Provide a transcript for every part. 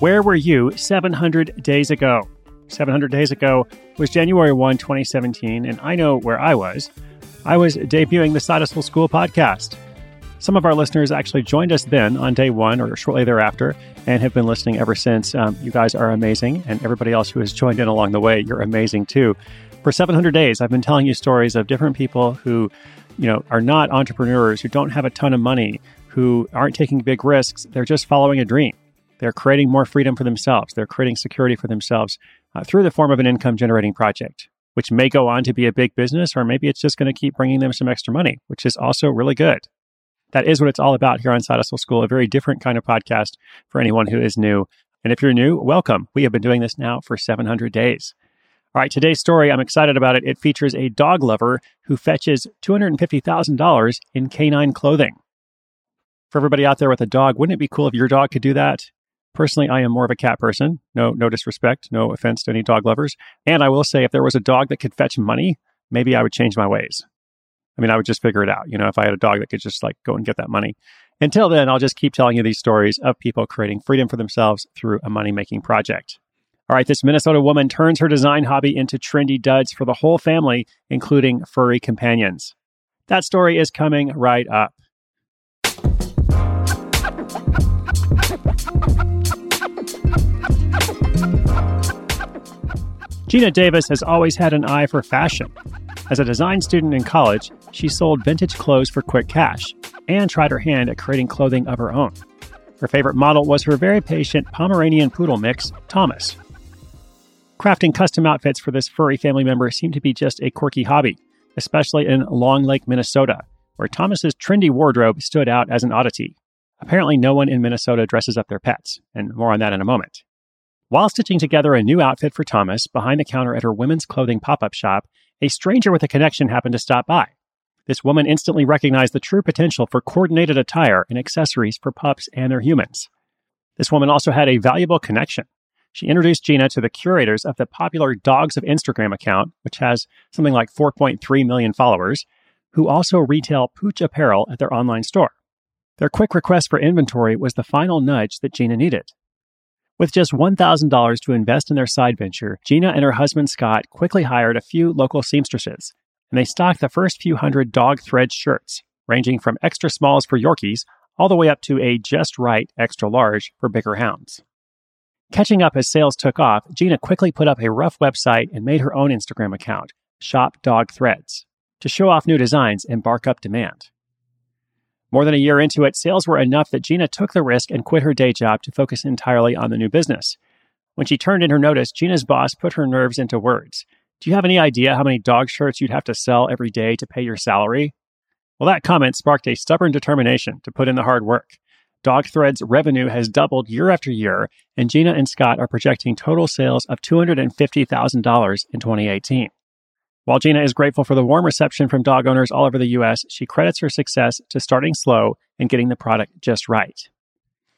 Where were you 700 days ago? 700 days ago was January 1, 2017, and I know where I was. I was debuting the Hustle School podcast. Some of our listeners actually joined us then on day one or shortly thereafter and have been listening ever since. Um, you guys are amazing, and everybody else who has joined in along the way, you're amazing too. For 700 days, I've been telling you stories of different people who, you know, are not entrepreneurs, who don't have a ton of money, who aren't taking big risks. They're just following a dream. They're creating more freedom for themselves. They're creating security for themselves uh, through the form of an income generating project, which may go on to be a big business, or maybe it's just going to keep bringing them some extra money, which is also really good. That is what it's all about here on Side Hustle School, a very different kind of podcast for anyone who is new. And if you're new, welcome. We have been doing this now for 700 days. All right, today's story, I'm excited about it. It features a dog lover who fetches $250,000 in canine clothing. For everybody out there with a dog, wouldn't it be cool if your dog could do that? Personally, I am more of a cat person. No, no disrespect, no offense to any dog lovers. And I will say, if there was a dog that could fetch money, maybe I would change my ways. I mean, I would just figure it out. You know, if I had a dog that could just like go and get that money. Until then, I'll just keep telling you these stories of people creating freedom for themselves through a money making project. All right, this Minnesota woman turns her design hobby into trendy duds for the whole family, including furry companions. That story is coming right up. Gina Davis has always had an eye for fashion. As a design student in college, she sold vintage clothes for quick cash and tried her hand at creating clothing of her own. Her favorite model was her very patient Pomeranian poodle mix, Thomas. Crafting custom outfits for this furry family member seemed to be just a quirky hobby, especially in Long Lake, Minnesota, where Thomas's trendy wardrobe stood out as an oddity. Apparently, no one in Minnesota dresses up their pets, and more on that in a moment. While stitching together a new outfit for Thomas behind the counter at her women's clothing pop up shop, a stranger with a connection happened to stop by. This woman instantly recognized the true potential for coordinated attire and accessories for pups and their humans. This woman also had a valuable connection. She introduced Gina to the curators of the popular Dogs of Instagram account, which has something like 4.3 million followers, who also retail Pooch apparel at their online store. Their quick request for inventory was the final nudge that Gina needed. With just $1,000 to invest in their side venture, Gina and her husband Scott quickly hired a few local seamstresses, and they stocked the first few hundred dog thread shirts, ranging from extra smalls for Yorkies all the way up to a just right extra large for bigger hounds. Catching up as sales took off, Gina quickly put up a rough website and made her own Instagram account, Shop Dog Threads, to show off new designs and bark up demand. More than a year into it, sales were enough that Gina took the risk and quit her day job to focus entirely on the new business. When she turned in her notice, Gina's boss put her nerves into words. Do you have any idea how many dog shirts you'd have to sell every day to pay your salary? Well, that comment sparked a stubborn determination to put in the hard work. Dog Thread's revenue has doubled year after year, and Gina and Scott are projecting total sales of $250,000 in 2018. While Gina is grateful for the warm reception from dog owners all over the US, she credits her success to starting slow and getting the product just right.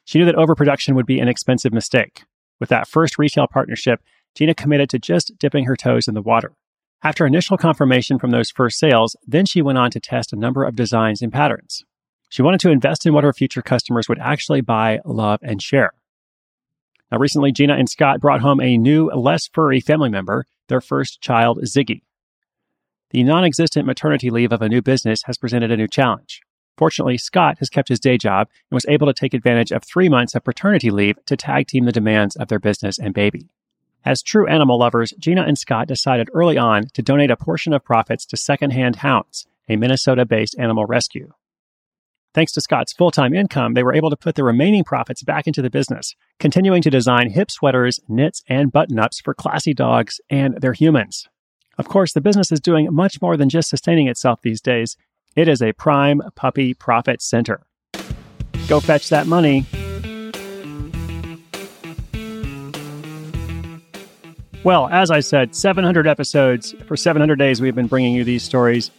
She knew that overproduction would be an expensive mistake. With that first retail partnership, Gina committed to just dipping her toes in the water. After initial confirmation from those first sales, then she went on to test a number of designs and patterns. She wanted to invest in what her future customers would actually buy, love, and share. Now, recently, Gina and Scott brought home a new, less furry family member, their first child, Ziggy. The non existent maternity leave of a new business has presented a new challenge. Fortunately, Scott has kept his day job and was able to take advantage of three months of paternity leave to tag team the demands of their business and baby. As true animal lovers, Gina and Scott decided early on to donate a portion of profits to Secondhand Hounds, a Minnesota based animal rescue. Thanks to Scott's full time income, they were able to put the remaining profits back into the business, continuing to design hip sweaters, knits, and button ups for classy dogs and their humans. Of course, the business is doing much more than just sustaining itself these days. It is a prime puppy profit center. Go fetch that money. Well, as I said, 700 episodes. For 700 days, we've been bringing you these stories.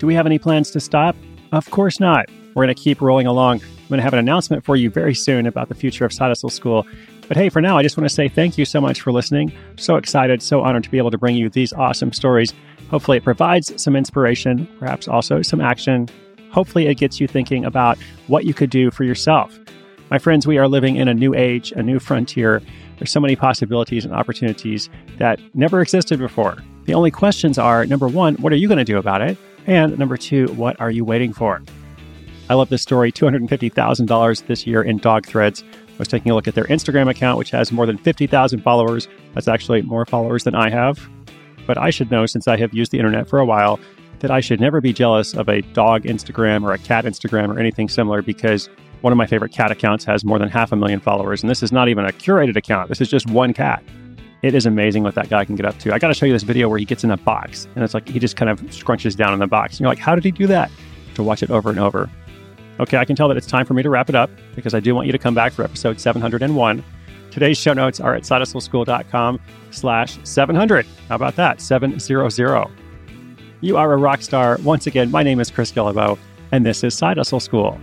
Do we have any plans to stop? Of course not. We're going to keep rolling along. I'm going to have an announcement for you very soon about the future of Side Hustle School. But hey, for now, I just want to say thank you so much for listening. So excited, so honored to be able to bring you these awesome stories. Hopefully, it provides some inspiration, perhaps also some action. Hopefully, it gets you thinking about what you could do for yourself. My friends, we are living in a new age, a new frontier. There's so many possibilities and opportunities that never existed before. The only questions are number one, what are you going to do about it? And number two, what are you waiting for? I love this story $250,000 this year in dog threads. I was taking a look at their Instagram account, which has more than 50,000 followers. That's actually more followers than I have. But I should know, since I have used the internet for a while, that I should never be jealous of a dog Instagram or a cat Instagram or anything similar because one of my favorite cat accounts has more than half a million followers. And this is not even a curated account, this is just one cat. It is amazing what that guy can get up to. I got to show you this video where he gets in a box and it's like he just kind of scrunches down in the box. And you're like, how did he do that? To watch it over and over. Okay, I can tell that it's time for me to wrap it up because I do want you to come back for episode 701. Today's show notes are at sidehustleschool.com slash 700. How about that? 700. You are a rock star. Once again, my name is Chris Guillebeau, and this is Side Hustle School.